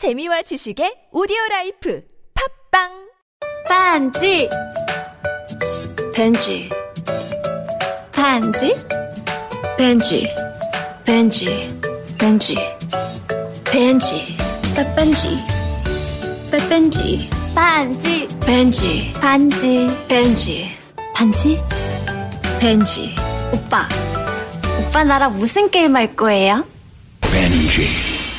재미와 지식의 오디오 라이프 팝빵! 반지! 벤지. 반지? 벤지. 벤지. 벤지. 벤지. 빠빤지. 빠빤지. 반지. 벤지. 반지. 벤지. 반지? 벤지. 오빠. 오빠 나랑 무슨 게임 할 거예요? 벤지.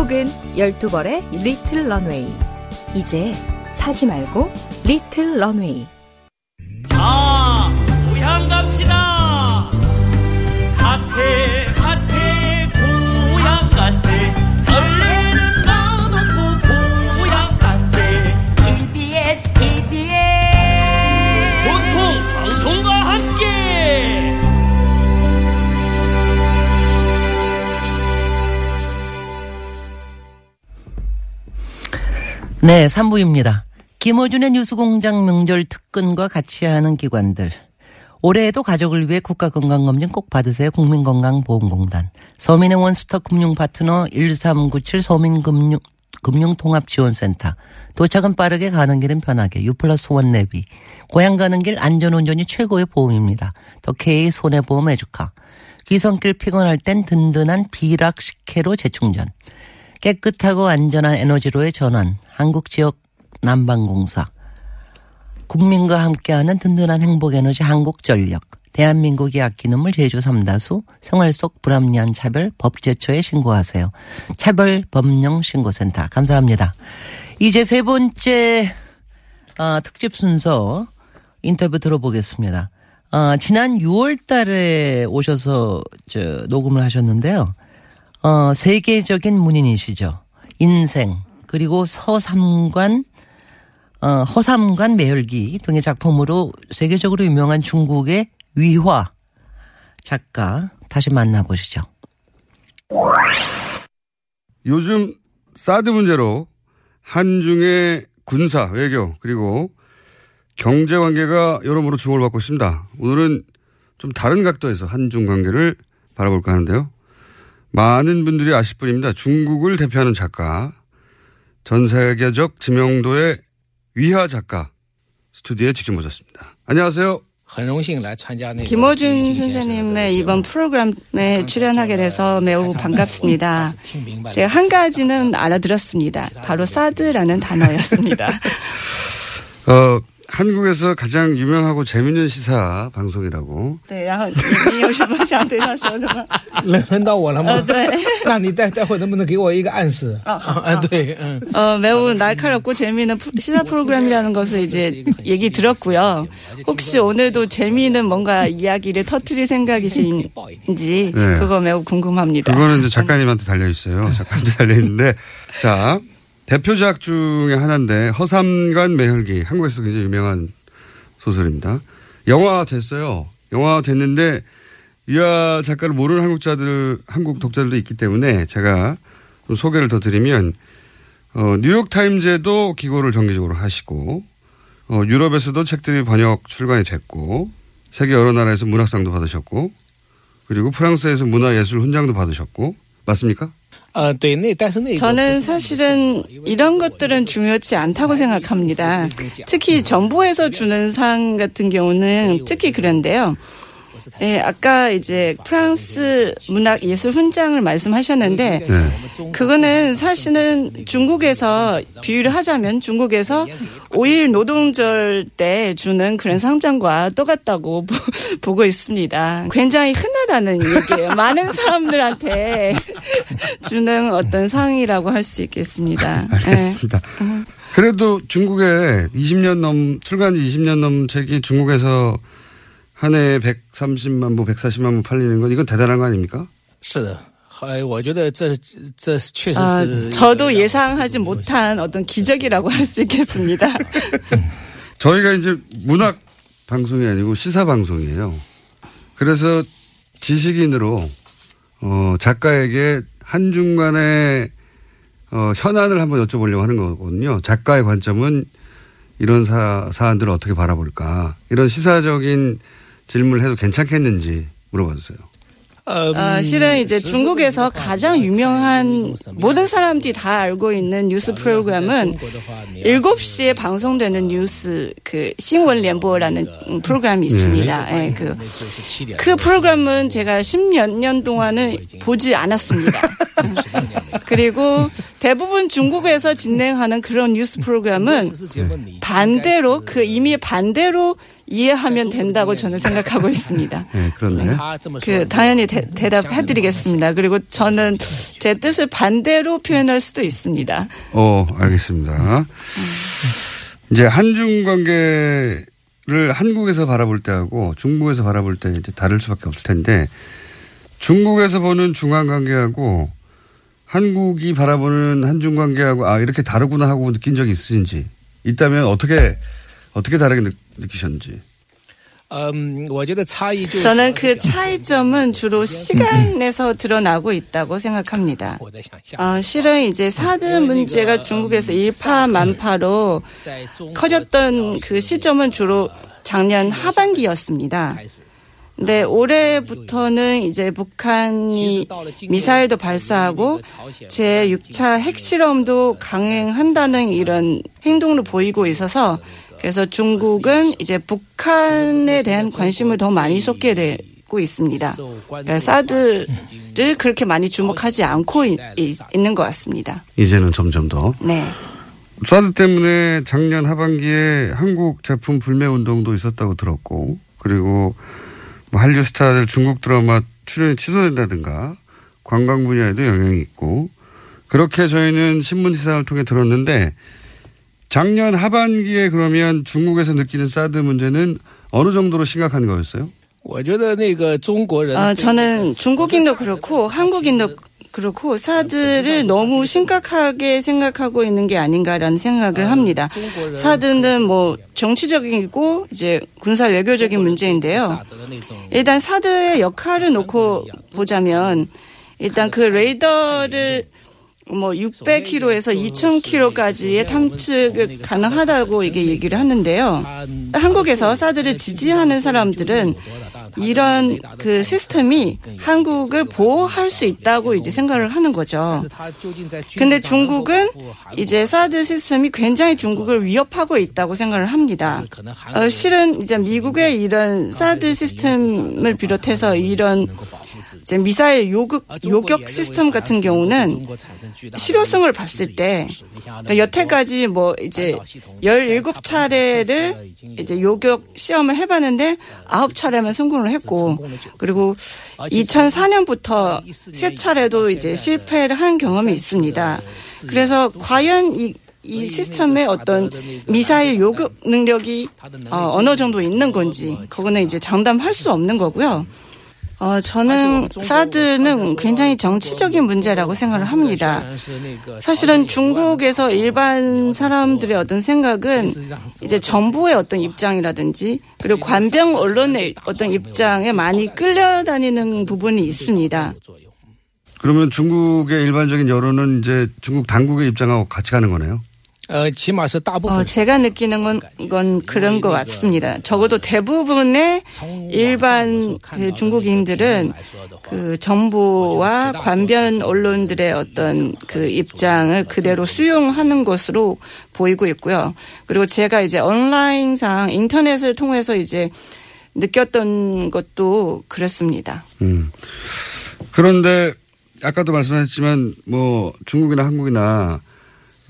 혹은 12벌의 리틀 런웨이. 이제 사지 말고 리틀 런웨이. 자, 고향 갑시다. 가세, 네, 3부입니다. 김호준의 뉴스공장 명절 특근과 같이 하는 기관들. 올해에도 가족을 위해 국가건강검진 꼭 받으세요. 국민건강보험공단. 서민의 원스톱 금융파트너 1397 서민금융 금융통합지원센터. 도착은 빠르게 가는 길은 편하게. 유플러스 원내비. 고향 가는 길 안전운전이 최고의 보험입니다. 더 K 손해보험 해주카. 귀성길 피곤할 땐 든든한 비락 식혜로 재충전. 깨끗하고 안전한 에너지로의 전환. 한국 지역 난방공사. 국민과 함께하는 든든한 행복에너지 한국전력. 대한민국이 아끼는 물 제주 삼다수 생활 속 불합리한 차별 법제처에 신고하세요. 차별 법령 신고센터 감사합니다. 이제 세 번째 아, 특집 순서 인터뷰 들어보겠습니다. 아, 지난 6월 달에 오셔서 저 녹음을 하셨는데요. 어, 세계적인 문인이시죠. 인생 그리고 서삼관 어, 허삼관 매혈기 등의 작품으로 세계적으로 유명한 중국의 위화 작가 다시 만나보시죠. 요즘 사드 문제로 한중의 군사, 외교, 그리고 경제 관계가 여러모로 주목을 받고 있습니다. 오늘은 좀 다른 각도에서 한중 관계를 바라볼까 하는데요. 많은 분들이 아실 뿐입니다. 중국을 대표하는 작가, 전 세계적 지명도의 위화 작가 스튜디오에 직접 모셨습니다. 안녕하세요. 김호준 선생님의 이번 프로그램에 출연하게 돼서 매우 반갑습니다. 제가 한 가지는 알아들었습니다. 바로 사드라는 단어였습니다. 어, 한국에서 가장 유명하고 재밌는 시사 방송이라고. 对，然后你你有什么想对他说的吗？轮轮到我了吗？呃，对，那你待待会能不能给我一个暗示？啊好啊，对，嗯， 어, 매우 날카롭고 재미있는 프로- 시사 프로그램이라는 것을 이제 얘기 들었고요. 혹시 오늘도 재미있는 뭔가 이야기를 터트릴 생각이신지 네. 그거 매우 궁금합니다. 그거는 이제 작가님한테 달려 있어요. 작가님한테 달려 있는데 자 대표작 중에 하나인데 허삼관 매혈기 한국에서 굉장히 유명한 소설입니다. 영화 됐어요. 영화 됐는데 유아 작가를 모르는 한국자들 한국 독자들도 있기 때문에 제가 좀 소개를 더 드리면 어, 뉴욕 타임즈에도 기고를 정기적으로 하시고 어, 유럽에서도 책들이 번역 출간이 됐고 세계 여러 나라에서 문학상도 받으셨고 그리고 프랑스에서 문화예술 훈장도 받으셨고 맞습니까? 저는 사실은 이런 것들은 중요치 않다고 생각합니다. 특히 정부에서 주는 상 같은 경우는 특히 그런데요. 예, 아까 이제 프랑스 문학 예술 훈장을 말씀하셨는데 네. 그거는 사실은 중국에서 비유를 하자면 중국에서 5일 노동절 때 주는 그런 상장과 똑같다고 보- 보고 있습니다. 굉장히 흔하다는 얘기예요. 많은 사람들한테 주는 어떤 상이라고 할 수 있겠습니다. 예. 알겠습니다. 그래도 중국에 20년 넘 출간 지 20년 넘 책이 중국에서 한 해에 130만 부, 140만 부 팔리는 건 이건 대단한 거 아닙니까? 아, 저도 예상하지 못한 어떤 기적이라고 할 수 있겠습니다. 저희가 이제 문학 방송이 아니고 시사 방송이에요. 그래서 지식인으로 어, 작가에게 한중간의 어, 현안을 한번 여쭤보려고 하는 거거든요. 작가의 관점은 이런 사, 사안들을 어떻게 바라볼까. 이런 시사적인 질문을 해도 괜찮겠는지 물어봐 주세요. 어, 실은 이제 중국에서 가장 유명한 모든 사람들이 다 알고 있는 뉴스 프로그램은 7시에 방송되는 뉴스 그 신원联播라는 프로그램이 있습니다. 예, 그, 그 프로그램은 제가 10년 년 동안은 보지 않았습니다. 그리고 대부분 중국에서 진행하는 그런 뉴스 프로그램은 반대로 그 이미 반대로 이해하면 된다고 저는 생각하고 있습니다. 네, 그렇네. 그 당연히 대, 대답해드리겠습니다. 그리고 저는 제 뜻을 반대로 표현할 수도 있습니다. 어, 알겠습니다. 이제 한중 관계를 한국에서 바라볼 때하고 중국에서 바라볼 때 이제 다를 수밖에 없을 텐데 중국에서 보는 중한 관계하고 한국이 바라보는 한중 관계하고 아 이렇게 다르구나 하고 느낀 적이 있으신지 있다면 어떻게 어떻게 다르게 느끼셨는지. 저는 그 차이점은 주로 시간에서 드러나고 있다고 생각합니다. 어, 실은 이제 사드 문제가 중국에서 일파만파로 커졌던 그 시점은 주로 작년 하반기였습니다. 근데 올해부터는 이제 북한이 미사일도 발사하고 제 6차 핵실험도 강행한다는 이런 행동을 보이고 있어서 그래서 중국은 이제 북한에 대한 관심을 더 많이 쏟게 되고 있습니다. 그러니까 사드를 그렇게 많이 주목하지 않고 있, 있는 것 같습니다. 이제는 점점 더. 네. 사드 때문에 작년 하반기에 한국 제품 불매 운동도 있었다고 들었고 그리고 뭐 한류 스타들 중국 드라마 출연이 취소된다든가 관광 분야에도 영향이 있고 그렇게 저희는 신문 기사를 통해 들었는데 작년 하반기에 그러면 중국에서 느끼는 사드 문제는 어느 정도로 심각한 거였어요? 아, 저는 중국인도 그렇고 한국인도 그렇고 사드를 너무 심각하게 생각하고 있는 게 아닌가라는 생각을 합니다. 사드는 뭐 정치적이고 이제 군사 외교적인 문제인데요. 일단 사드의 역할을 놓고 보자면 일단 그 레이더를 뭐 600km에서 2000km까지의 탐측이 가능하다고 이게 얘기를 하는데요. 한국에서 사드를 지지하는 사람들은 이런 그 시스템이 한국을 보호할 수 있다고 이제 생각을 하는 거죠. 근데 중국은 이제 사드 시스템이 굉장히 중국을 위협하고 있다고 생각을 합니다. 어, 실은 이제 미국의 이런 사드 시스템을 비롯해서 이런 이제 미사일 요극, 요격 시스템 같은 경우는 실효성을 봤을 때 그러니까 여태까지 뭐 이제 17차례를 이제 요격 시험을 해봤는데 9차례만 성공을 했고 그리고 2004년부터 3차례도 이제 실패를 한 경험이 있습니다. 그래서 과연 이이 시스템의 어떤 미사일 요격 능력이 어, 어느 정도 있는 건지 그거는 이제 장담할 수 없는 거고요. 어, 저는 사드는 굉장히 정치적인 문제라고 생각을 합니다. 사실은 중국에서 일반 사람들의 어떤 생각은 이제 정부의 어떤 입장이라든지 그리고 관병 언론의 어떤 입장에 많이 끌려다니는 부분이 있습니다. 그러면 중국의 일반적인 여론은 이제 중국 당국의 입장하고 같이 가는 거네요. 어, 제가 느끼는 건, 건 그런 것 같습니다. 적어도 대부분의 일반 그 중국인들은 그 정부와 관변 언론들의 어떤 그 입장을 그대로 수용하는 것으로 보이고 있고요. 그리고 제가 이제 온라인상 인터넷을 통해서 이제 느꼈던 것도 그랬습니다. 음. 그런데 아까도 말씀하셨지만 뭐 중국이나 한국이나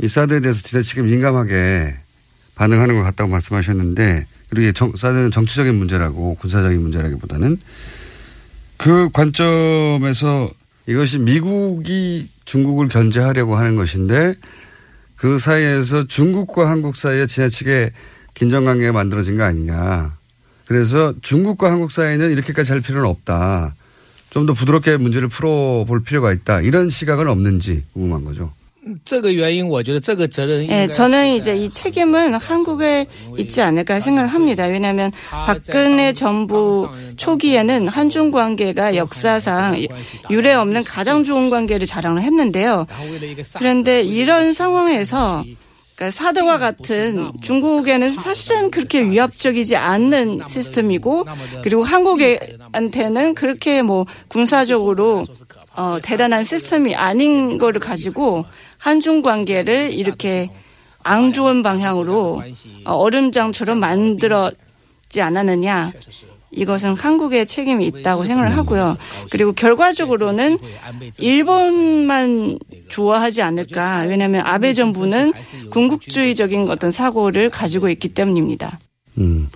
이 사드에 대해서 지나치게 민감하게 반응하는 것 같다고 말씀하셨는데 그리고 정, 사드는 정치적인 문제라고 군사적인 문제라기보다는 그 관점에서 이것이 미국이 중국을 견제하려고 하는 것인데 그 사이에서 중국과 한국 사이에 지나치게 긴장관계가 만들어진 거 아니냐. 그래서 중국과 한국 사이는 이렇게까지 할 필요는 없다. 좀 더 부드럽게 문제를 풀어볼 필요가 있다. 이런 시각은 없는지 궁금한 거죠. 예, 저는 이제 이 책임은 한국에 있지 않을까 생각을 합니다. 왜냐하면 박근혜 정부 초기에는 한중 관계가 역사상 유례 없는 가장 좋은 관계를 자랑을 했는데요. 그런데 이런 상황에서 사드와 같은 중국에는 사실은 그렇게 위협적이지 않는 시스템이고 그리고 한국에한테는 그렇게 뭐 군사적으로 어, 대단한 시스템이 아닌 거를 가지고 한중 관계를 이렇게 안 좋은 방향으로 어, 얼음장처럼 만들었지 않았느냐. 이것은 한국의 책임이 있다고 생각을 하고요. 그리고 결과적으로는 일본만 좋아하지 않을까. 왜냐하면 아베 정부는 군국주의적인 어떤 사고를 가지고 있기 때문입니다. 음.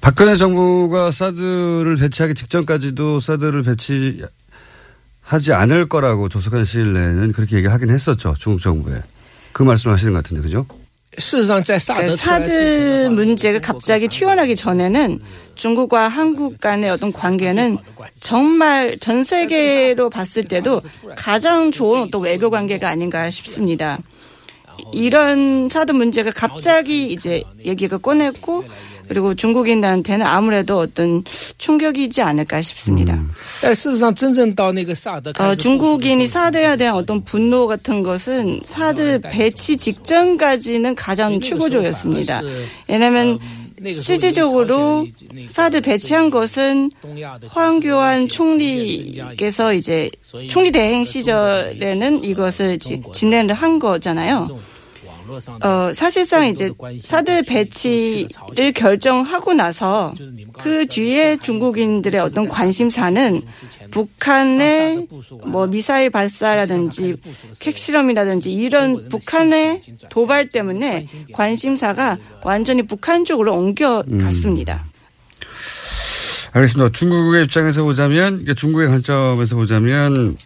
박근혜 정부가 사드를 배치하기 직전까지도 사드를 배치 하지 않을 거라고 조속한 시일 내에는 그렇게 얘기하긴 했었죠. 중국 정부에. 그 말씀을 하시는 것 같은데, 그죠? 그 사드 문제가 갑자기 튀어나기 전에는 중국과 한국 간의 어떤 관계는 정말 전 세계로 봤을 때도 가장 좋은 어떤 외교 관계가 아닌가 싶습니다. 이런 사드 문제가 갑자기 이제 얘기가 꺼냈고 네. 그리고 중국인들한테는 아무래도 어떤 충격이지 않을까 싶습니다. 음. 어, 중국인이 사드에 대한 어떤 분노 같은 것은 사드 배치 직전까지는 가장 최고조였습니다. 왜냐하면 실질적으로 사드 배치한 것은 황교안 총리께서 이제 총리 대행 시절에는 이것을 진행을 한 거잖아요. 어, 사실상 이제 사드 배치를 결정하고 나서 그 뒤에 중국인들의 어떤 관심사는 북한의 뭐 미사일 발사라든지 핵실험이라든지 이런 북한의 도발 때문에 관심사가 완전히 북한 쪽으로 옮겨갔습니다. 음. 알겠습니다. 중국의 입장에서 보자면, 그러니까 중국의 관점에서 보자면,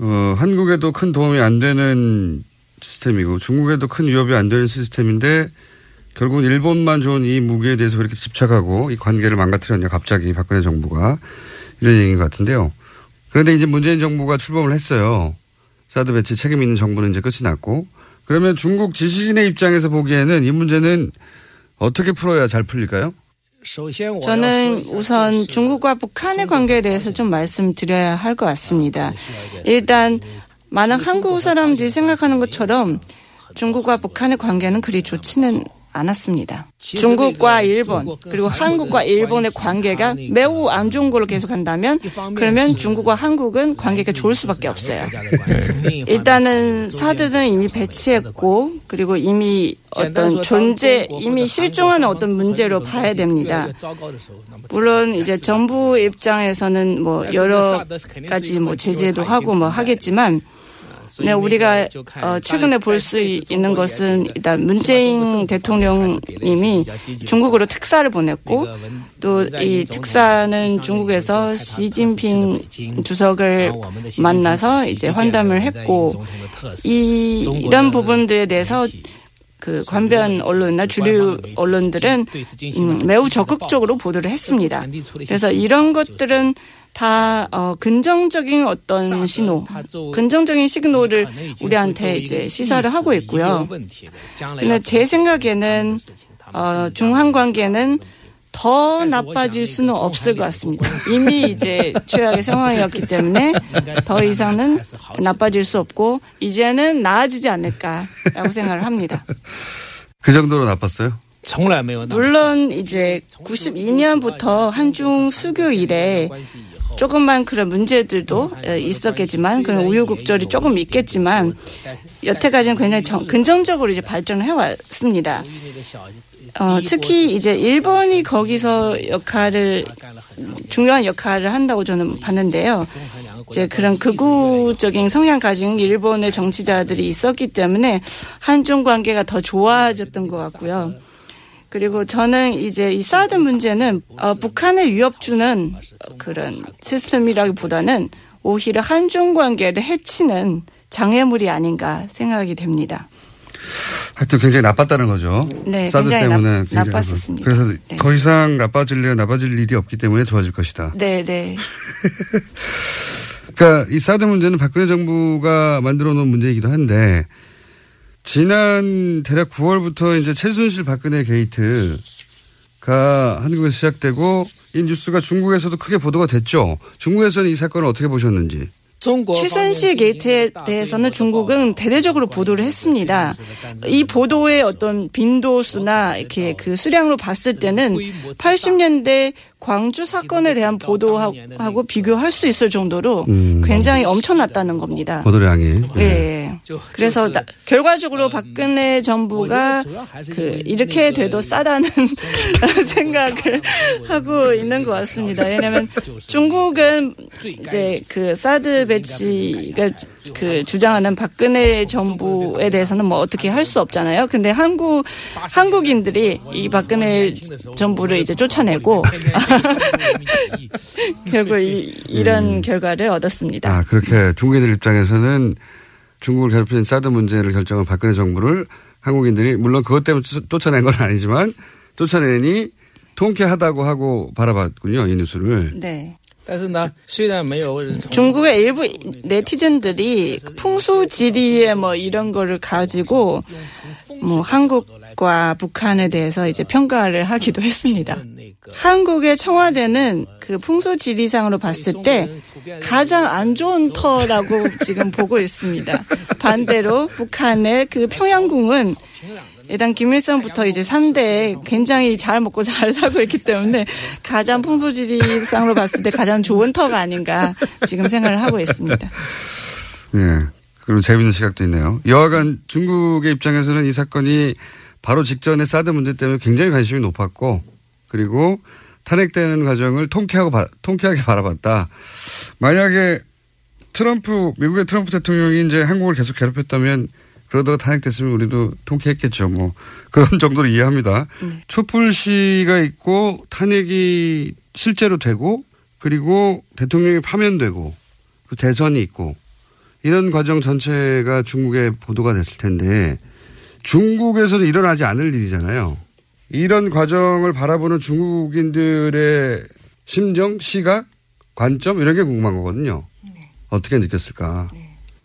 어, 한국에도 큰 도움이 안 되는 시스템이고 중국에도 큰 위협이 안 되는 시스템인데 결국은 일본만 좋은 이 무기에 대해서 그렇게 집착하고 이 관계를 망가뜨렸냐 갑자기 박근혜 정부가 이런 얘기인 것 같은데요. 그런데 이제 문재인 정부가 출범을 했어요. 사드 배치 책임 있는 정부는 이제 끝이 났고 그러면 중국 지식인의 입장에서 보기에는 이 문제는 어떻게 풀어야 잘 풀릴까요? 저는 우선 중국과 북한의 관계에 대해서 좀 말씀드려야 할 것 같습니다. 일단 많은 한국 사람들이 생각하는 것처럼 중국과 북한의 관계는 그리 좋지는 않았습니다. 중국과 일본 그리고 한국과 일본의 관계가 매우 안 좋은 걸로 계속한다면 그러면 중국과 한국은 관계가 좋을 수밖에 없어요. 네. 일단은 사드는 이미 배치했고 그리고 이미 어떤 존재 이미 실종하는 어떤 문제로 봐야 됩니다. 물론 이제 정부 입장에서는 뭐 여러 가지 뭐 제재도 하고 뭐 하겠지만 네, 우리가 어, 최근에 볼 수 있는 것은 일단 문재인 대통령님이 중국으로 특사를 보냈고 또 이 특사는 중국에서 시진핑 주석을 만나서 이제 환담을 했고 이 이런 부분들에 대해서 그 관변 언론이나 주류 언론들은 음, 매우 적극적으로 보도를 했습니다. 그래서 이런 것들은 다 어, 긍정적인 어떤 신호, 긍정적인 시그널을 우리한테 이제 시사를 하고 있고요. 근데 제 생각에는 어, 중한 관계는 더 나빠질 수는 없을 것 같습니다. 이미 이제 최악의 상황이었기 때문에 더 이상은 나빠질 수 없고 이제는 나아지지 않을까라고 생각을 합니다. 그 정도로 나빴어요? 물론 이제 92년부터 한중 수교 이래 조금만 그런 문제들도 어, 있었겠지만 그런 우유곡절이 조금 있겠지만 여태까지는 굉장히 정- 긍정적으로 이제 발전을 해왔습니다. 어, 특히 이제 일본이 거기서 역할을 중요한 역할을 한다고 저는 봤는데요. 이제 그런 극우적인 성향 가진 일본의 정치자들이 있었기 때문에 한중 관계가 더 좋아졌던 것 같고요. 그리고 저는 이제 이 사드 문제는 어, 북한의 위협 주는 그런 시스템이라기보다는 오히려 한중 관계를 해치는 장애물이 아닌가 생각이 됩니다. 하여튼 굉장히 나빴다는 거죠. 네, 사드 때문에 나- 굉장히 나빴었습니다. 그래서 네. 더 이상 나빠질래 나빠질 일이 없기 때문에 좋아질 것이다. 네, 네. 그러니까 이 사드 문제는 박근혜 정부가 만들어 놓은 문제이기도 한데 지난 대략 9월부터 이제 최순실 박근혜 게이트가 한국에서 시작되고 이 뉴스가 중국에서도 크게 보도가 됐죠. 중국에서는 이 사건을 어떻게 보셨는지. 최순실 게이트에 대해서는 중국은 대대적으로 보도를 했습니다. 이 보도의 어떤 빈도수나 이렇게 그 수량으로 봤을 때는 80년대 광주 사건에 대한 보도하고 비교할 수 있을 정도로 음. 굉장히 엄청났다는 겁니다. 보도량이. 예. 그래서 나- 결과적으로 박근혜 정부가 그 이렇게 돼도 싸다는 생각을 하고 있는 것 같습니다. 왜냐하면 중국은 이제 그 사드 배치가 그 주장하는 박근혜 정부에 대해서는 뭐 어떻게 할 수 없잖아요. 근데 한국 한국인들이 이 박근혜 정부를 이제 쫓아내고 결국 이, 이런 결과를 얻었습니다. 아, 그렇게 중국인들 입장에서는 중국을 괴롭히는 사드 문제를 결정한 박근혜 정부를 한국인들이 물론 그것 때문에 쫓- 쫓아낸 건 아니지만 쫓아내니 통쾌하다고 하고 바라봤군요, 이 뉴스를. 네. 중국의 일부 네티즌들이 풍수지리에 뭐 이런 거를 가지고 뭐 한국과 북한에 대해서 이제 평가를 하기도 했습니다. 한국의 청와대는 그 풍수지리상으로 봤을 때 가장 안 좋은 터라고 지금 보고 있습니다. 반대로 북한의 그 평양궁은 일단 김일성부터 이제 3대 굉장히 잘 먹고 잘 살고 있기 때문에 가장 풍수지리상으로 봤을 때 가장 좋은 터가 아닌가 지금 생각을 하고 있습니다. 예. 그리고 재밌는 시각도 있네요. 여하간 중국의 입장에서는 이 사건이 바로 직전에 사드 문제 때문에 굉장히 관심이 높았고 그리고 탄핵되는 과정을 통쾌하고 바- 통쾌하게 바라봤다. 만약에 트럼프 미국의 트럼프 대통령이 이제 한국을 계속 괴롭혔다면 그러다가 탄핵됐으면 우리도 통쾌했겠죠. 뭐 그런 정도로 이해합니다. 촛불 시가 있고 탄핵이 실제로 되고 그리고 대통령이 파면되고 그 대선이 있고 이런 과정 전체가 중국에 보도가 됐을 텐데 중국에서는 일어나지 않을 일이잖아요. 이런 과정을 바라보는 중국인들의 심정, 시각, 관점 이런 게 궁금한 거거든요. 어떻게 느꼈을까?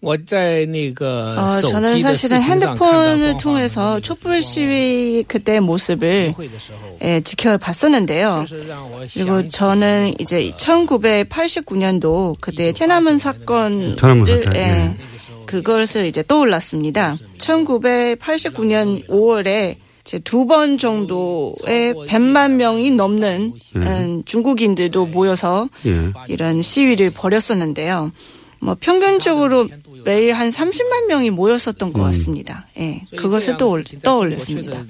我在那个 어, 手 저는 机的 사실은 视频上看到 핸드폰을 光华 통해서 촛불 시위 그때 모습을 会的时候， 예, 지켜봤었는데요. 就是让我 그리고 想起 저는 이제 1989년도 그때天安문 사건을天安门 사건, 예, 예. 그것을 이제 떠올랐습니다. 1989년 5월에 이제 두 번 정도의 100만 명이 넘는 음, 중국인들도 모여서 예. 이런 시위를 벌였었는데요. 뭐 평균적으로 매일 한 30만 명이 모였었던 것 음. 같습니다. 예, 그것을 또 떠올렸습니다.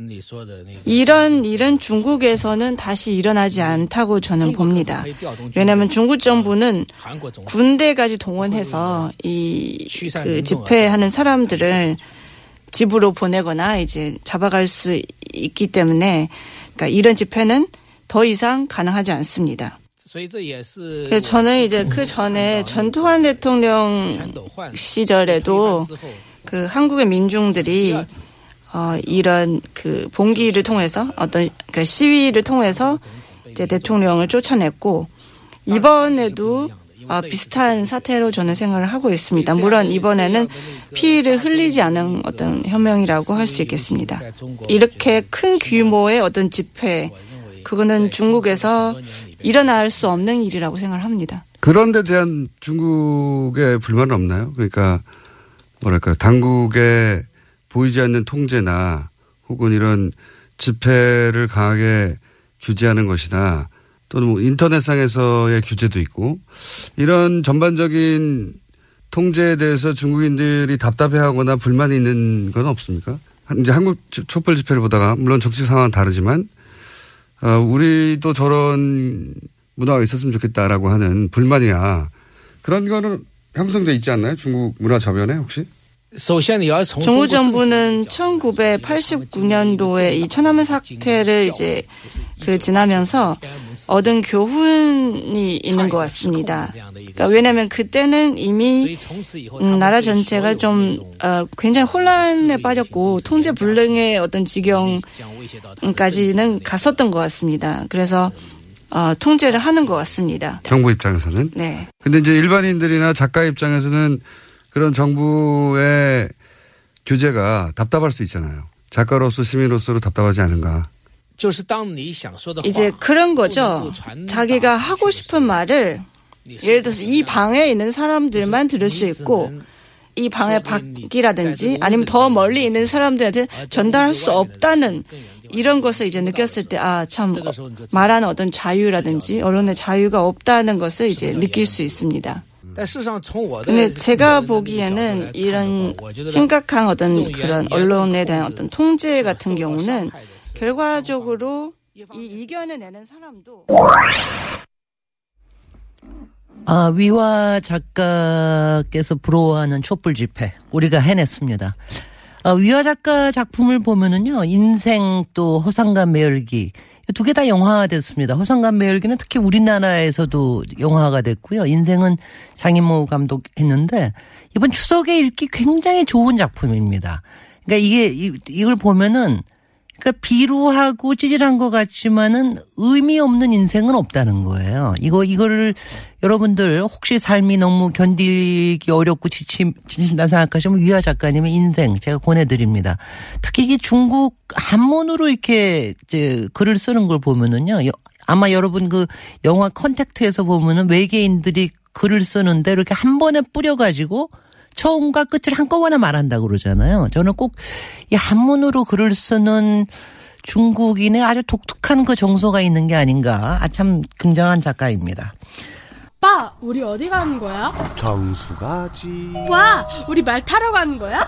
이런 일은 중국에서는 다시 일어나지 않다고 저는 봅니다. 왜냐하면 중국 정부는 군대까지 동원해서 이 그 집회하는 사람들을 집으로 보내거나 이제 잡아갈 수 있기 때문에 그러니까 이런 집회는 더 이상 가능하지 않습니다. 저는 이제 그 전에 전두환 대통령 시절에도 그 한국의 민중들이 어, 이런 그 봉기를 통해서 어떤 그 시위를 통해서 이제 대통령을 쫓아냈고 이번에도 어, 비슷한 사태로 저는 생각을 하고 있습니다. 물론 이번에는 피해를 흘리지 않은 어떤 혁명이라고 할 수 있겠습니다. 이렇게 큰 규모의 어떤 집회, 그거는 중국에서 일어날 수 없는 일이라고 생각을 합니다. 그런 데 대한 중국의 불만은 없나요? 그러니까 뭐랄까요. 당국의 보이지 않는 통제나 혹은 이런 집회를 강하게 규제하는 것이나 또는 뭐 인터넷상에서의 규제도 있고 이런 전반적인 통제에 대해서 중국인들이 답답해하거나 불만이 있는 건 없습니까? 한- 이제 한국 촛불 집회를 보다가 물론 정치 상황은 다르지만 어, 우리도 저런 문화가 있었으면 좋겠다라고 하는 불만이나 그런 거는 형성돼 있지 않나요? 중국 문화 저변에 혹시? 중우 정부는 1989년도에 이 천안문 사태를 이제 그 지나면서 얻은 교훈이 있는 것 같습니다. 그러니까 왜냐하면 그때는 이미 음, 나라 전체가 좀 어, 굉장히 혼란에 빠졌고 통제 불능의 어떤 지경까지는 갔었던 것 같습니다. 그래서 어, 통제를 하는 것 같습니다. 정부 입장에서는. 네. 근데 이제 일반인들이나 작가 입장에서는 그런 정부의 규제가 답답할 수 있잖아요. 작가로서 시민으로서로 답답하지 않은가. 이제 그런 거죠. 자기가 하고 싶은 말을 예를 들어서 이 방에 있는 사람들만 들을 수 있고 이 방의 밖이라든지 아니면 더 멀리 있는 사람들한테 전달할 수 없다는 이런 것을 이제 느꼈을 때 아 참 말하는 어떤 자유라든지 언론의 자유가 없다는 것을 이제 느낄 수 있습니다. 음. 근데 제가 보기에는 이런 심각한 어떤 그런 언론에 대한 어떤 통제 같은 경우는 결과적으로 이 이견을 내는 사람도 아, 위화 작가께서 부러워하는 촛불 집회 우리가 해냈습니다. 아, 위화 작가 작품을 보면은요 인생 또 허상과 매열기 두 개 다 영화화됐습니다. 허상간 매열기는 특히 우리나라에서도 영화가 됐고요. 인생은 장인모 감독 했는데 이번 추석에 읽기 굉장히 좋은 작품입니다. 그러니까 이게 이- 이걸 보면은 그러니까 비루하고 찌질한 것 같지만은 의미 없는 인생은 없다는 거예요. 이거 이거를 여러분들 혹시 삶이 너무 견디기 어렵고 지치, 지친다 생각하시면 위화 작가님의 인생 제가 권해드립니다. 특히 이게 중국 한문으로 이렇게 이제 글을 쓰는 걸 보면은요. 여- 아마 여러분 그 영화 컨택트에서 보면은 외계인들이 글을 쓰는데 이렇게 한 번에 뿌려가지고 처음과 끝을 한꺼번에 말한다고 그러잖아요. 저는 꼭 이 한문으로 글을 쓰는 중국인의 아주 독특한 그 정서가 있는 게 아닌가. 아, 참 굉장한 작가입니다. 오빠, 우리 어디 가는 거야? 정수 가지. 와, 우리 말 타러 가는 거야?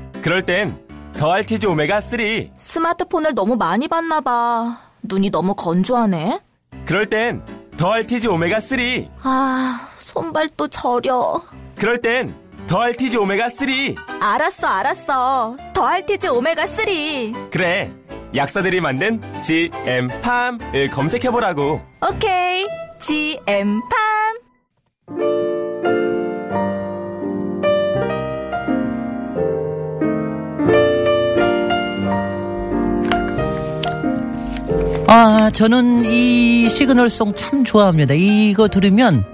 그럴 땐 더 알티지 오메가 3. 스마트폰을 너무 많이 봤나 봐. 눈이 너무 건조하네. 그럴 땐 더 알티지 오메가 3. 아, 손발도 저려. 그럴 땐 더 알티지 오메가 3. 알았어, 알았어. 더 알티즈 오메가 3. 그래. 약사들이 만든 GM팜을 검색해보라고. 오케이. GM팜. 아, 저는 이 시그널송 참 좋아합니다. 이거 들으면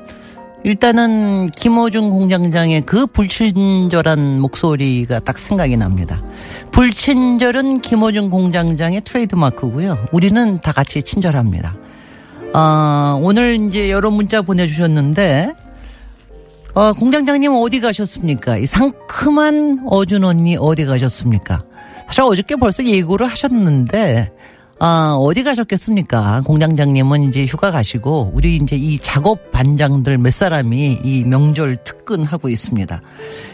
일단은 김호중 공장장의 그 불친절한 목소리가 딱 생각이 납니다. 불친절은 김호중 공장장의 트레이드마크고요. 우리는 다 같이 친절합니다. 아, 오늘 이제 여러 문자 보내주셨는데, 어, 공장장님 어디 가셨습니까? 이 상큼한 어준 언니 어디 가셨습니까? 사실 어저께 벌써 예고를 하셨는데, 아, 어디 가셨겠습니까? 공장장님은 이제 휴가 가시고, 우리 이제 이 작업 반장들 몇 사람이 이 명절 특근하고 있습니다.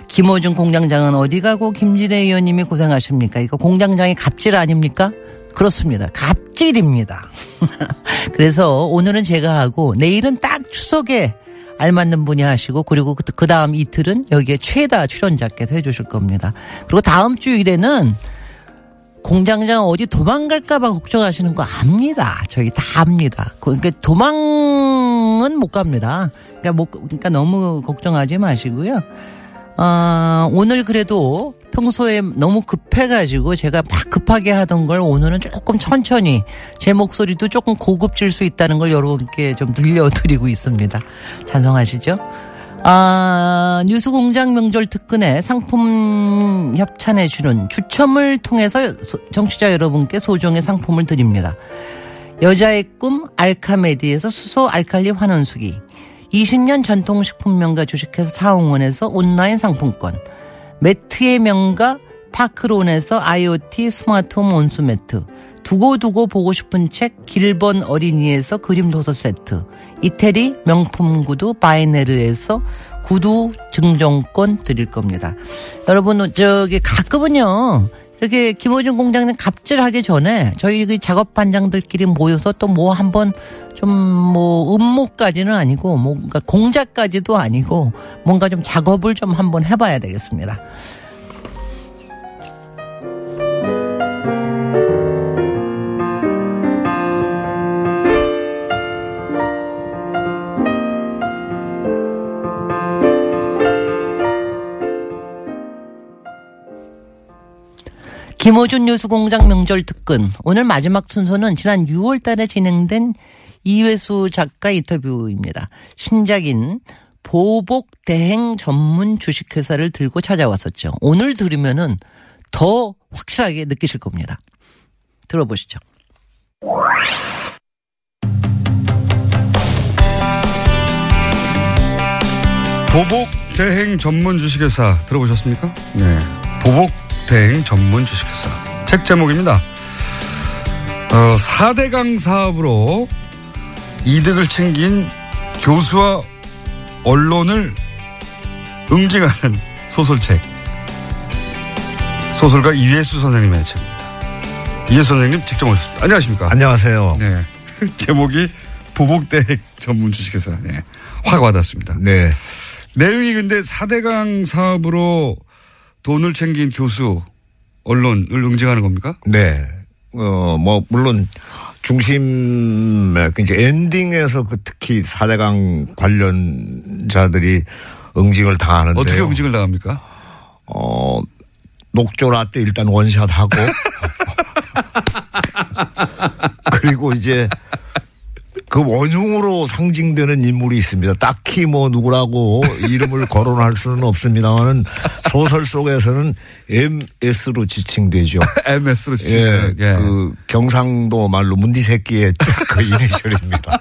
김호중 공장장은 어디 가고, 김진애 의원님이 고생하십니까? 이거 공장장이 갑질 아닙니까? 그렇습니다. 갑질입니다. 그래서 오늘은 제가 하고, 내일은 딱 추석에 알맞는 분이 하시고 그리고 그 다음 이틀은 여기에 최다 출연자께서 해주실 겁니다. 그리고 다음 주일에는 공장장 어디 도망갈까봐 걱정하시는 거 압니다. 저희 다 압니다. 그러니까 도망은 못 갑니다. 그러니까 못, 그러니까 너무 걱정하지 마시고요. 아, 오늘 그래도 평소에 너무 급해가지고 제가 막 급하게 하던 걸 오늘은 조금 천천히 제 목소리도 조금 고급질 수 있다는 걸 여러분께 좀 들려드리고 있습니다. 찬성하시죠? 아, 뉴스공장 명절 특근에 상품 협찬해 주는 추첨을 통해서 소- 청취자 여러분께 소정의 상품을 드립니다. 여자의 꿈 알카메디에서 수소 알칼리 환원수기. 20년 전통식품 명가 주식회사 사홍원에서 온라인 상품권. 매트의 명가 파크론에서 IoT 스마트홈 온수 매트, 두고두고 보고 싶은 책 길번 어린이에서 그림 도서 세트, 이태리 명품 구두 바이네르에서 구두 증정권 드릴 겁니다. 여러분 저기 가끔은요. 이렇게 김호준 공장님 갑질하기 전에 저희 그 작업 반장들끼리 모여서 또 뭐 한번 좀 뭐 음모까지는 아니고 뭔가 공작까지도 아니고 뭔가 좀 작업을 좀 한번 해봐야 되겠습니다. 김호준 뉴스공장 명절 특근. 오늘 마지막 순서는 지난 6월 달에 진행된 이회수 작가 인터뷰입니다. 신작인 보복 대행 전문 주식회사를 들고 찾아왔었죠. 오늘 들으면은 더 확실하게 느끼실 겁니다. 들어보시죠. 보복 대행 전문 주식회사 들어보셨습니까? 네. 보복 대행 전문 주식회사. 책 제목입니다. 어, 4대강 사업으로 이득을 챙긴 교수와 언론을 응징하는 소설책. 소설가 이회수 선생님의 책입니다. 이회수 선생님 직접 오셨습니다. 안녕하십니까? 안녕하세요. 네. 제목이 보복대행 전문 주식회사. 네. 확 와닿습니다. 네. 내용이 근데 4대강 사업으로 돈을 챙긴 교수, 언론을 응징하는 겁니까? 네. 어, 뭐, 물론, 중심, 이제 엔딩에서 그 특히 4대강 관련자들이 응징을 당하는데. 어떻게 응징을 당합니까? 어, 녹조라 때 일단 원샷 하고. 그리고 이제 그 원흉으로 상징되는 인물이 있습니다. 딱히 뭐 누구라고 이름을 거론할 수는 없습니다만은 소설 속에서는 MS로 지칭되죠. MS로 지칭. 예, 예. 그 경상도 말로 문디 새끼의 그 이니셜입니다.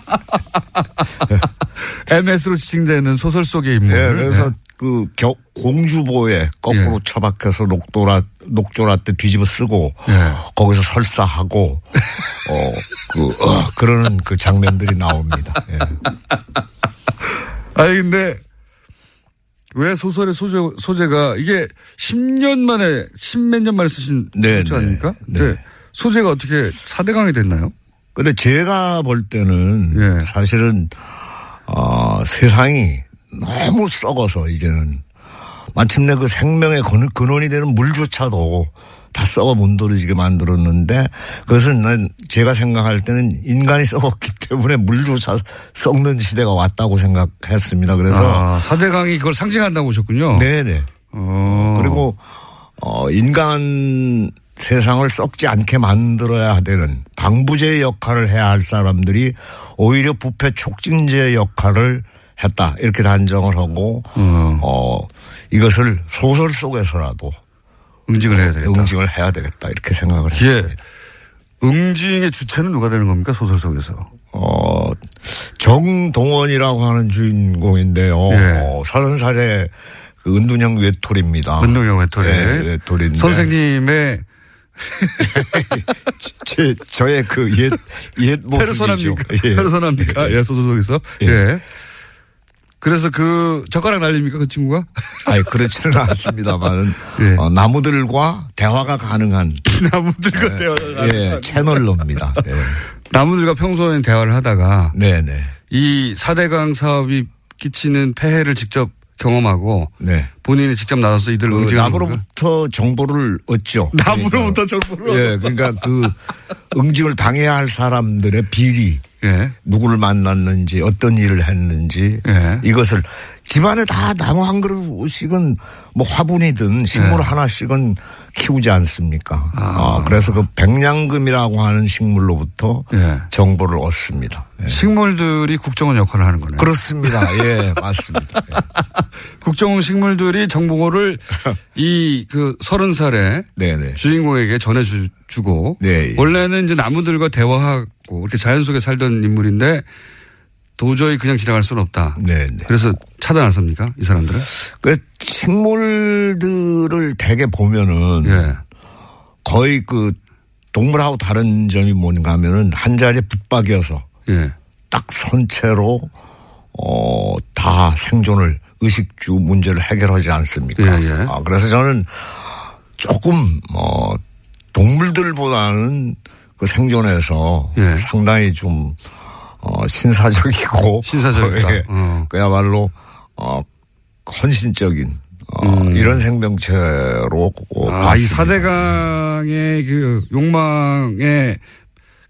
MS로 지칭되는 소설 속의 인물. 예, 그래서 예. 그 겨, 공주보에 거꾸로 예. 처박혀서 녹도라 녹조라 때 뒤집어 쓰고 예. 거기서 설사하고 어그 어, 그러는 그 장면들이 나옵니다. 예. 아니 근데 왜 소설의 소재 소재가 이게 10년 만에 10몇 년 만에 쓰신 네, 소재 아닙니까? 네. 네. 소재가 어떻게 4대강이 됐나요? 근데 제가 볼 때는 예. 사실은 어, 세상이 너무 썩어서 이제는 마침내 그 생명의 근원이 되는 물조차도 다 썩어 문드러지게 만들었는데 그것은 난 제가 생각할 때는 인간이 썩었기 때문에 물조차 썩는 시대가 왔다고 생각했습니다. 그래서 아, 사대강이 그걸 상징한다고 보셨군요. 네네. 어. 그리고 어 인간 세상을 썩지 않게 만들어야 되는 방부제 역할을 해야 할 사람들이 오히려 부패 촉진제 역할을 했다 이렇게 단정을 하고 음. 어 이것을 소설 속에서라도 응징을 해야 되겠다. 응징을 해야 되겠다 이렇게 생각을 예. 했습니다. 응징의 주체는 누가 되는 겁니까 소설 속에서? 어 정동원이라고 하는 주인공인데요. 예. 서른 살의 그 은둔형 외톨입니다. 은둔형 외톨이. 네, 외톨인데 선생님의 제, 저의 그 옛, 옛 모습이죠. 페르소나입니까? 예. 페르소나입니까? 예, 소설 속에서. 예. 예. 그래서 그 젓가락 날립니까 그 친구가? 아니 그렇지는 않습니다만은 예. 어, 나무들과 대화가 가능한 나무들과 예. 대화가 가능한 예, 채널로입니다. 예. 나무들과 평소엔 대화를 하다가 네네 이 4대강 사업이 끼치는 폐해를 직접 경험하고 네. 본인이 직접 나서서 이들 그 응징하는 나무로부터 정보를 얻죠. 그러니까. 정보를 예, 그러니까 그 응징을 당해야 할 사람들의 비리 예. 누구를 만났는지 어떤 일을 했는지 예. 이것을 집안에 다 나무 한 그릇씩은 뭐 화분이든 식물 예. 하나씩은 키우지 않습니까? 아. 아, 그래서 그 백냥금이라고 하는 식물로부터 예. 정보를 얻습니다. 예. 식물들이 국정원 역할을 하는 거네요. 그렇습니다. 예, 맞습니다. 예. 국정원 식물들이 정보를 이 그 서른 살의 주인공에게 전해주고 네, 예. 원래는 이제 나무들과 대화하고 이렇게 자연 속에 살던 인물인데 도저히 그냥 지나갈 수는 없다. 네, 네. 그래서 차단했습니까? 이 사람들은? 그 식물들을 대개 보면은 예. 거의 그 동물하고 다른 점이 뭔가 하면은 한 자리에 붙박여서 예. 딱 선체로 어, 다 생존을 의식주 문제를 해결하지 않습니까? 예, 예. 아, 그래서 저는 조금 어, 동물들보다는 그 생존에서 예. 상당히 좀 어, 신사적이고 신사적이다. 예. 어. 그야말로 어, 헌신적인 어, 이런 생명체로 어, 음. 아, 이. 사대강의 그 욕망에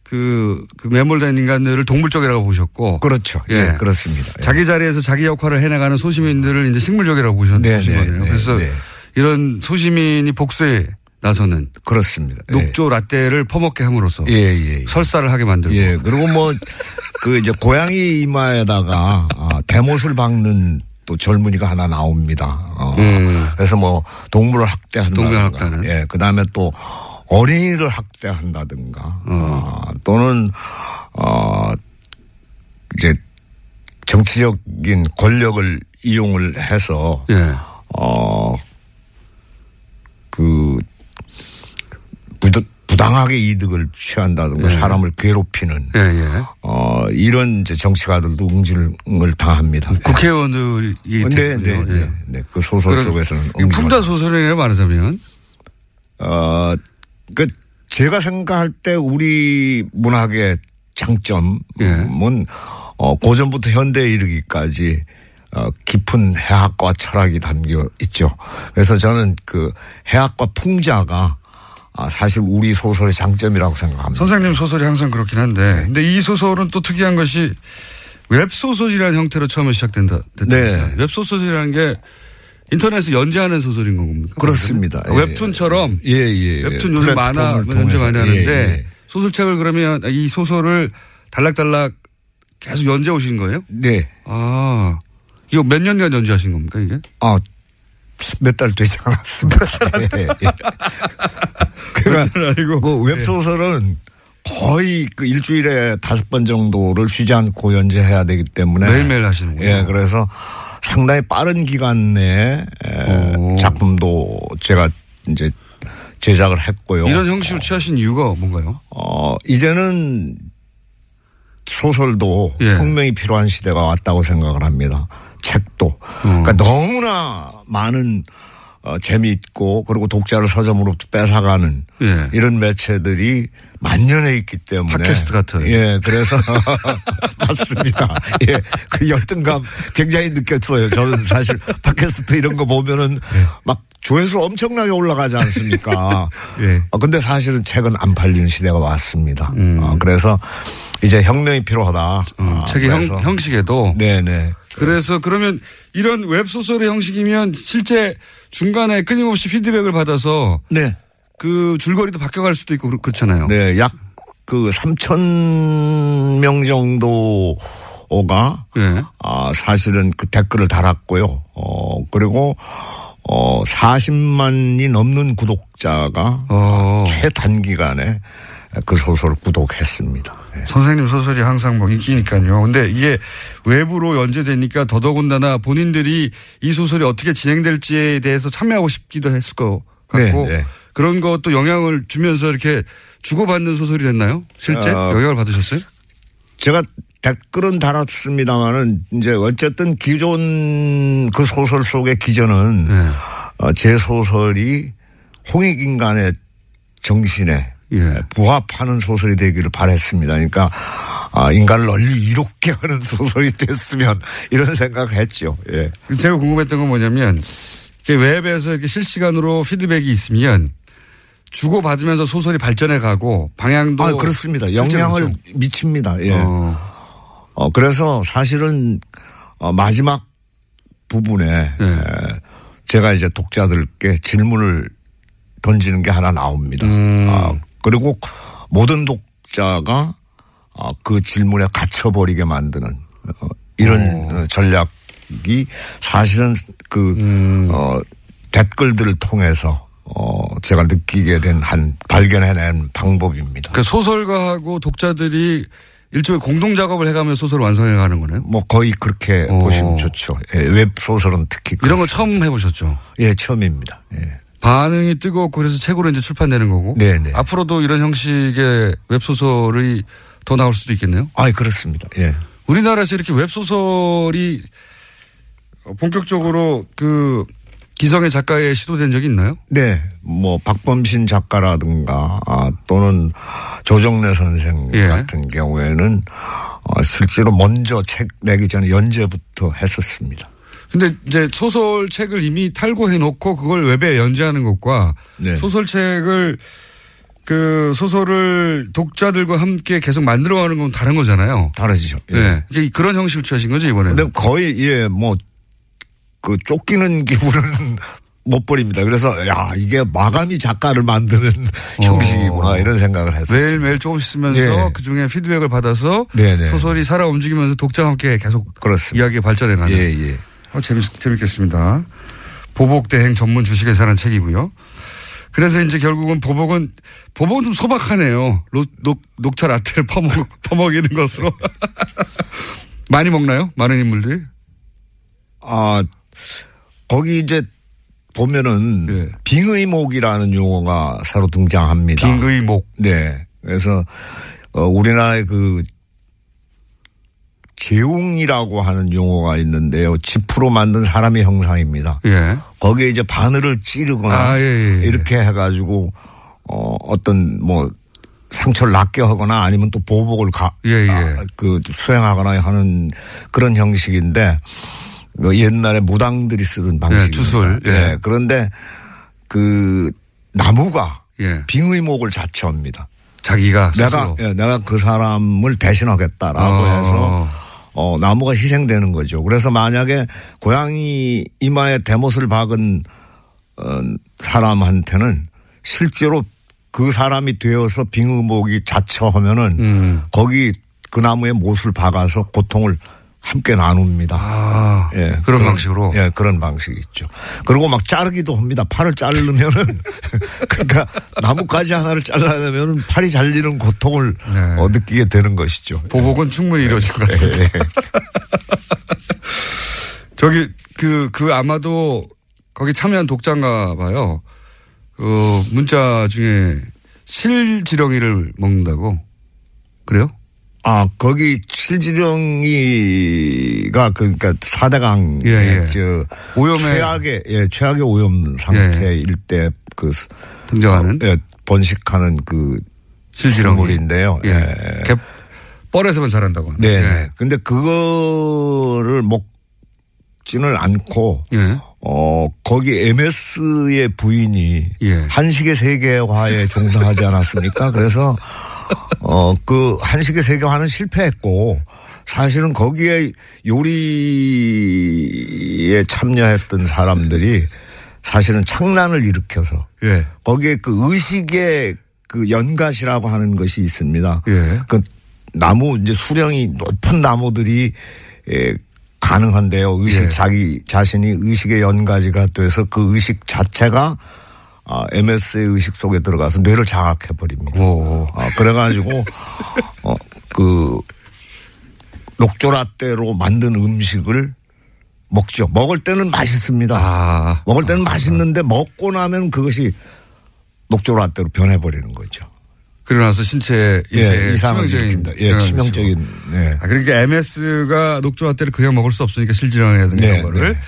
그, 그 매몰된 인간들을 동물적이라고 보셨고. 그렇죠. 예, 그렇습니다. 예. 자기 자리에서 자기 역할을 해나가는 소시민들을 이제 식물적이라고 보셨, 네, 네. 네, 그래서 네. 이런 소시민이 복수에 나서는 그렇습니다. 예. 녹조 라떼를 퍼먹게 함으로써 예, 예, 예. 설사를 하게 만들고. 예, 그리고 뭐, 그 이제 고양이 이마에다가 아, 대못을 박는 또 젊은이가 하나 나옵니다. 어, 음. 그래서 뭐 동물을 학대한다든가. 동물. 예, 그 다음에 또 어린이를 학대한다든가. 어, 또는, 어, 이제 정치적인 권력을 이용을 해서 예. 어, 그, 부당하게 이득을 취한다든가 예. 사람을 괴롭히는 예, 예. 어, 이런 이제 정치가들도 응징을 당합니다. 국회의원들이 네. 네, 네, 예. 네. 그 소설 속에서는 이 풍자 소설이네요, 말하자면. 어, 그 제가 생각할 때 우리 문학의 장점은 어, 고전부터 현대에 이르기까지 어, 깊은 해학과 철학이 담겨 있죠. 그래서 저는 그 해학과 풍자가 아, 사실 우리 소설의 장점이라고 생각합니다. 선생님 소설이 항상 그렇긴 네. 한데. 근데 이 소설은 또 특이한 것이 웹소설이라는 형태로 처음에 시작된다. 네. 웹소설이라는 게 인터넷에 연재하는 소설인 겁니까? 그렇습니다. 아, 웹툰처럼. 예, 예. 웹툰 요즘 만화 연재. 많이 하는데 예, 예. 소설책을 그러면 이 소설을 달락달락 계속 연재 오신 거예요? 네. 아. 이거 몇 년간 연재하신 겁니까, 이게? 아, 몇 달 되지 않았습니다. 예, 예. 그러니까 그 웹소설은 거의 그 일주일에 다섯 번 정도를 쉬지 않고 연재해야 되기 때문에 매일매일 하시는군요. 예, 그래서 상당히 빠른 기간 내에 에, 작품도 제가 이제 제작을 했고요. 이런 형식을 취하신 이유가 뭔가요? 어, 이제는 소설도 예. 혁명이 필요한 시대가 왔다고 생각을 합니다. 책도. 그러니까 너무나 많은 어, 재미있고 그리고 독자를 서점으로부터 뺏어가는 예. 이런 매체들이 만연해 있기 때문에 팟캐스트 같은. 예, 그래서 맞습니다. 예, 그 열등감 굉장히 느꼈어요. 저는 사실 팟캐스트 이런 거 보면은 예. 막 조회수 엄청나게 올라가지 않습니까? 예. 어, 근데 사실은 책은 안 팔리는 시대가 왔습니다. 음. 어, 그래서 이제 혁명이 필요하다. 아, 책의 형, 형식에도. 네네. 그래서 그러면 이런 웹소설의 형식이면 실제 중간에 끊임없이 피드백을 받아서 네. 그 줄거리도 바뀌어갈 수도 있고 그렇- 그렇잖아요. 네, 약 그 3천 명 정도가 예. 아, 사실은 그 댓글을 달았고요. 어, 그리고 어, 40만이 넘는 구독자가 어. 최단기간에 그 소설을 구독했습니다. 네. 선생님 소설이 항상 뭐 인기니까요. 근데 이게 외부로 연재되니까 더더군다나 본인들이 이 소설이 어떻게 진행될지에 대해서 참여하고 싶기도 했을 것 같고 네, 네. 그런 것도 영향을 주면서 이렇게 주고받는 소설이 됐나요? 실제 어, 영향을 받으셨어요? 제가 댓글은 달았습니다만은 이제 어쨌든 기존 그 소설 속의 기전은 네. 어, 제 소설이 홍익인간의 정신에 예. 부합하는 소설이 되기를 바랬습니다. 그러니까 아, 인간을 널리 이롭게 하는 소설이 됐으면 이런 생각을 했죠. 예. 제가 궁금했던 건 뭐냐면 웹에서 이렇게 실시간으로 피드백이 있으면 주고 받으면서 소설이 발전해 가고 방향도 아, 그렇습니다. 영향을 그렇죠. 미칩니다. 예. 어. 어, 그래서 사실은 어, 마지막 부분에 네. 에, 제가 이제 독자들께 질문을 던지는 게 하나 나옵니다. 음. 아, 그리고 모든 독자가 어, 그 질문에 갇혀버리게 만드는 어, 이런 어, 전략이 사실은 그 음. 어, 댓글들을 통해서 어, 제가 느끼게 된 한 발견해낸 방법입니다. 그러니까 소설가하고 독자들이 일종의 공동 작업을 해가며 소설을 완성해 가는 거네요. 뭐 거의 그렇게 오. 보시면 좋죠. 예, 웹 소설은 특히 이런 그렇습니다. 처음 해보셨죠? 예, 처음입니다. 예. 반응이 뜨겁고 그래서 책으로 이제 출판되는 거고. 네네. 앞으로도 이런 형식의 웹소설이 더 나올 수도 있겠네요. 아, 그렇습니다. 예. 우리나라에서 이렇게 웹소설이 본격적으로 그 기성의 작가에 시도된 적이 있나요? 네, 뭐 박범신 작가라든가 아, 또는 조정래 선생 예. 같은 경우에는 어, 실제로 먼저 책 내기 전에 연재부터 했었습니다. 근데 이제 소설책을 이미 탈고해 놓고 그걸 웹에 연재하는 것과 네. 소설책을 그 소설을 독자들과 함께 계속 만들어가는 건 다른 거잖아요. 다르죠. 예. 네. 그런 형식을 취하신 거죠 이번에는. 근데 거의 예, 뭐 그 쫓기는 기분은 못 버립니다. 그래서 야 이게 마감이 작가를 만드는 형식이구나 이런 생각을 했어요. 어. 매일 매일 조금씩 쓰면서 예. 그 중에 피드백을 받아서 네네. 소설이 살아 움직이면서 독자와 함께 계속 그렇습니다. 이야기가 발전해 가는. 예, 예. 어, 재밌, 재밌겠습니다. 보복대행 전문 주식회사라는 책이고요. 그래서 이제 결국은 보복은, 보복은 좀 소박하네요. 녹, 녹, 녹차 라떼를 퍼먹, 퍼먹이는 것으로. 많이 먹나요? 많은 인물들이? 아 거기 이제 보면은 예. 빙의목이라는 용어가 새로 등장합니다. 빙의목. 네. 그래서 어, 우리나라의 그 재웅이라고 하는 용어가 있는데요. 지프로 만든 사람의 형상입니다. 예. 거기에 이제 바늘을 찌르거나 아, 예, 예, 예. 이렇게 해가지고 어, 어떤 뭐 상처를 낫게 하거나 아니면 또 보복을 가, 예, 예. 아, 그 수행하거나 하는 그런 형식인데 그 옛날에 무당들이 쓰던 방식입니다. 주술, 예. 예, 그런데 그 나무가 예. 빙의목을 자처합니다. 자기가 스스로. 내가 예, 내가 그 사람을 대신하겠다라고 어. 해서 어 나무가 희생되는 거죠. 그래서 만약에 고양이 이마에 대못을 박은 어 사람한테는 실제로 그 사람이 되어서 빙의목이 자처하면은 음. 거기 그 나무에 못을 박아서 고통을 함께 나눕니다. 아, 예, 그런 방식으로? 예, 그런 방식이 있죠. 그리고 막 자르기도 합니다. 팔을 자르면은 그러니까 나뭇가지 하나를 잘라내면은 팔이 잘리는 고통을 네. 어, 느끼게 되는 것이죠. 보복은 충분히 이루어질 것 같습니다. 예, 저기 그, 그 아마도 거기 참여한 독자인가 봐요. 그 문자 중에 실지렁이를 먹는다고. 그래요? 아, 거기 칠지령이가 그러니까 사대강 예, 예. 저 오염의- 최악의 예, 최악의 오염 상태일 때그 등장하는 예, 번식하는 그 실지렁이. 식물인데요. 예. 예. 개- 뻘에서만 자란다고 하는. 네. 예. 근데 그거를 먹지는 않고 예. 어 거기 MS의 부인이 예. 한식의 세계화에 종사하지 않았습니까? 그래서 어 그 한식의 세계화는 실패했고 사실은 거기에 요리에 참여했던 사람들이 사실은 창란을 일으켜서 예. 거기에 그 의식의 그 연갓이라고 하는 것이 있습니다. 예. 그 나무 이제 수령이 높은 나무들이 예, 가능한데요. 의식 예. 자기 자신이 의식의 연가지가 돼서 그 의식 자체가 아, MS의 의식 속에 들어가서 뇌를 장악해 버립니다. 오. 아, 그래가지고 어, 그 녹조라떼로 만든 음식을 먹죠. 먹을 때는 맛있습니다. 아. 먹을 때는 맛있는데 먹고 나면 그것이 녹조라떼로 변해버리는 거죠. 그러나서 신체에 예, 치명적인. 예, 치명적인. 예. 아, 그러니까 MS가 녹조라떼를 그냥 먹을 수 없으니까 실지렁이라든가 네, 이런 거를 네.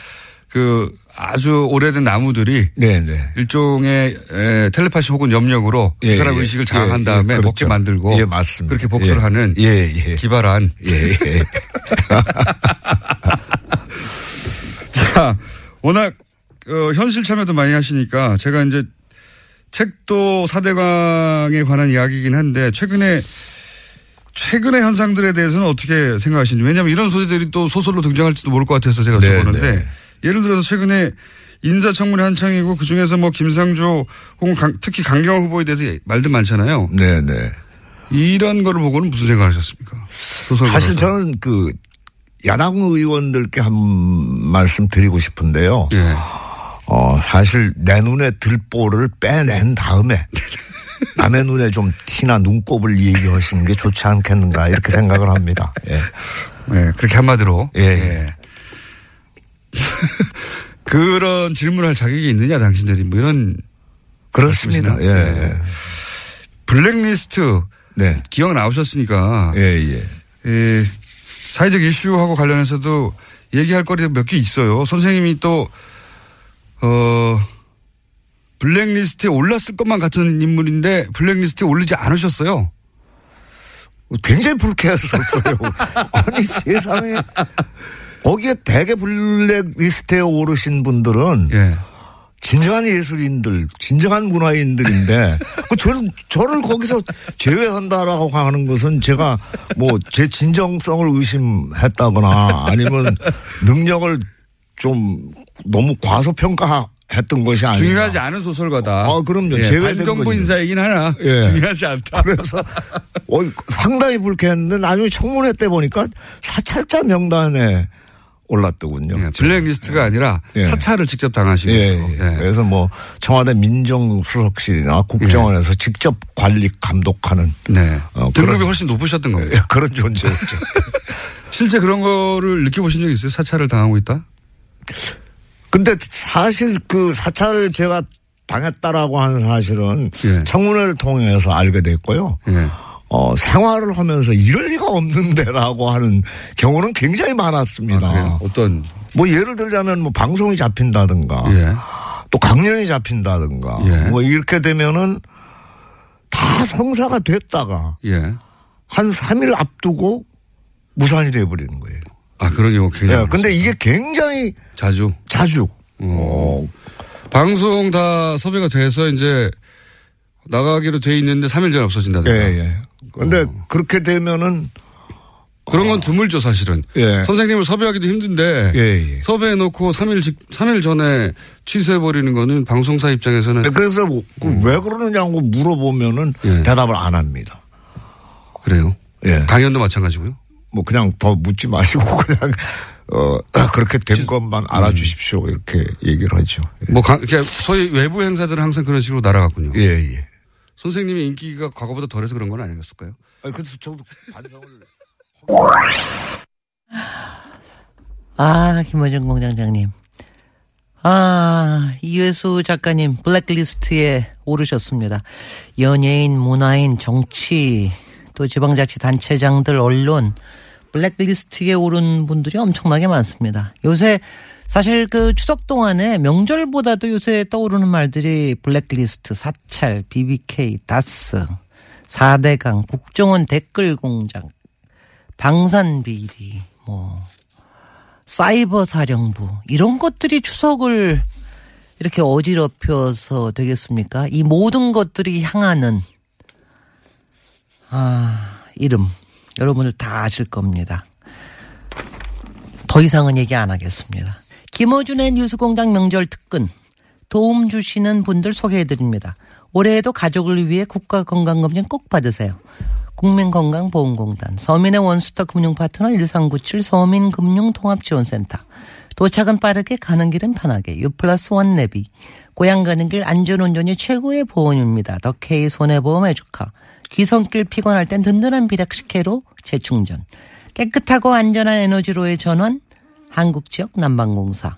그 아주 오래된 나무들이 네, 네. 일종의 에, 텔레파시 혹은 염력으로 예, 이 사람 예. 의식을 장악한 예, 다음에 예, 먹게 그렇죠. 만들고 예, 맞습니다. 그렇게 복수를 예. 하는 예, 예. 기발한 예, 예. 자, 워낙 어, 현실 참여도 많이 하시니까 제가 이제 책도 사대강에 관한 이야기이긴 한데 최근에 최근의 현상들에 대해서는 어떻게 생각하시는지 왜냐하면 이런 소재들이 또 소설로 등장할지도 모를 것 같아서 제가 네, 여쭤보는데 네. 예를 들어서 최근에 인사청문회 한창이고 그 중에서 뭐 김상조 혹은 강- 특히 강경화 후보에 대해서 말도 많잖아요. 네, 네. 이런 거를 보고는 무슨 생각하셨습니까? 사실 저는 그 야당 의원들께 한 말씀 드리고 싶은데요. 예. 어, 사실 내 눈에 들보를 빼낸 다음에 남의 눈에 좀 티나 눈곱을 얘기하시는 게 좋지 않겠는가 이렇게 생각을 합니다. 예. 네, 그렇게 한마디로. 예. 예. 그런 질문할 자격이 있느냐, 당신들이. 뭐 이런. 그렇습니다. 예. 네. 블랙리스트. 네. 기억 나오셨으니까. 예, 예. 예, 사회적 이슈하고 관련해서도 얘기할 거리가 몇 개 있어요. 선생님이 또, 어, 블랙리스트에 올랐을 것만 같은 인물인데 블랙리스트에 올리지 않으셨어요. 굉장히 불쾌했었어요. 아니 세상에 거기에 대개 블랙리스트에 오르신 분들은 예. 진정한 예술인들, 진정한 문화인들인데 그 저는 저를 거기서 제외한다라고 하는 것은 제가 뭐 제 진정성을 의심했다거나 아니면 능력을 좀 너무 과소평가했던 것이 아니라 중요하지 않은 소설가다. 아, 그럼요. 예, 제외된 거지. 인사이긴 하나. 예. 중요하지 않다. 그래서 어, 상당히 불쾌했는데 나중에 청문회 때 보니까 사찰자 명단에 올랐더군요. 예, 블랙리스트가 아니라 예. 사찰을 직접 당하신 예, 거죠. 예. 그래서 뭐 청와대 민정수석실이나 국정원에서 직접 관리 감독하는 네. 어, 등급이 그런- 훨씬 높으셨던 예, 겁니다. 그런 존재였죠. 실제 그런 거를 느껴보신 적 있어요? 사찰을 당하고 있다? 근데 사실 그 사찰 제가 당했다라고 하는 사실은 예. 청문회를 통해서 알게 됐고요. 예. 어, 생활을 하면서 이럴 리가 없는데라고 하는 경우는 굉장히 많았습니다. 아? 어떤? 뭐 예를 들자면 뭐 방송이 잡힌다든가 예. 또 강연이 잡힌다든가 예. 뭐 이렇게 되면은 다 성사가 됐다가 예. 한 3일 앞두고 무산이 돼 버리는 거예요. 아, 그런 경우 굉장히. 예, 근데 이게 굉장히 자주. 자주. 어. 방송 다 섭외가 돼서 이제 나가기로 돼 있는데 3일 전에 없어진다든가. 예, 예. 근데 어. 그렇게 되면은 그런 건 드물죠, 사실은. 예. 선생님을 섭외하기도 힘든데 예, 예. 섭외해 놓고 3일 직 3일 전에 취소해 버리는 거는 방송사 입장에서는 그래서 뭐- 그왜 그러느냐고 물어보면은 예. 대답을 안 합니다. 그래요. 예. 강연도 마찬가지고요. 뭐 그냥 더 묻지 마시고 그냥 어 그렇게 된 것만 알아주십시오 이렇게 얘기를 하죠. 뭐 가- 이렇게 소위 외부 행사들은 항상 그런 식으로 날아갔군요. 예, 예. 선생님의 인기가 과거보다 덜해서 그런 건 아니었을까요? 아니, 그래서 저도 반성을 아, 김호준 공장장님. 아, 이회수 작가님 블랙리스트에 오르셨습니다. 연예인, 문화인, 정치, 또 지방자치단체장들, 언론 블랙리스트에 오른 분들이 엄청나게 많습니다. 요새 사실 그 추석 동안에 명절보다도 요새 떠오르는 말들이 블랙리스트, 사찰, BBK, 다스, 4대강, 국정원 댓글 공장, 방산 비리, 뭐 사이버 사령부 이런 것들이 추석을 이렇게 어지럽혀서 되겠습니까? 이 모든 것들이 향하는 아 이름 여러분들 다 아실 겁니다. 더 이상은 얘기 안 하겠습니다. 김어준의 뉴스공장 명절 특근 도움 주시는 분들 소개해드립니다. 올해에도 가족을 위해 국가건강검진 꼭 받으세요. 국민건강보험공단, 서민의 원스톱 금융파트너 1397 서민금융통합지원센터, 도착은 빠르게 가는 길은 편하게 유플러스 원 내비, 고향 가는 길 안전운전이 최고의 보험입니다. 더 K 손해보험 해주카, 귀성길 피곤할 땐 든든한 비락식혜로 재충전, 깨끗하고 안전한 에너지로의 전환, 한국지역 난방공사,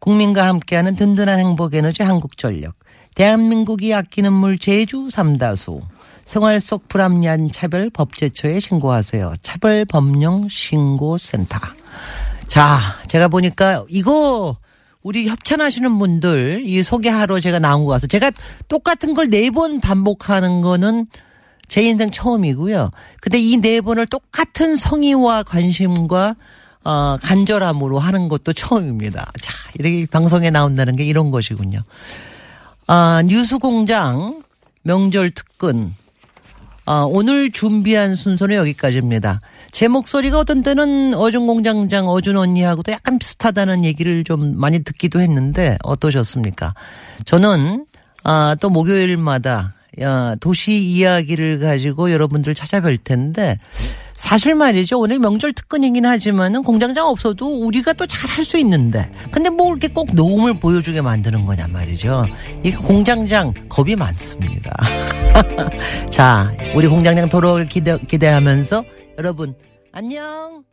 국민과 함께하는 든든한 행복에너지 한국전력, 대한민국이 아끼는 물 제주 삼다수, 생활 속 불합리한 차별 법제처에 신고하세요. 차별 법령 신고센터. 자, 제가 보니까 이거 우리 협찬하시는 분들 이 소개하러 제가 나온 거 같아서 제가 똑같은 걸 네 번 반복하는 거는 제 인생 처음이고요. 근데 이 네 번을 똑같은 성의와 관심과 어, 간절함으로 하는 것도 처음입니다. 자, 이렇게 방송에 나온다는 게 이런 것이군요. 아, 뉴스공장 명절 특근. 아, 오늘 준비한 순서는 여기까지입니다. 제 목소리가 어떤 때는 어준 공장장 어준 언니하고도 약간 비슷하다는 얘기를 좀 많이 듣기도 했는데 어떠셨습니까? 저는 아, 또 목요일마다 아, 도시 이야기를 가지고 여러분들 찾아뵐 텐데 사실 말이죠. 오늘 명절 특근이긴 하지만은 공장장 없어도 우리가 또 잘할 수 있는데. 근데 뭐 이렇게 꼭 노움을 보여주게 만드는 거냐 말이죠. 이 공장장 겁이 많습니다. 자, 우리 공장장 돌아올 기대, 기대하면서 여러분, 안녕!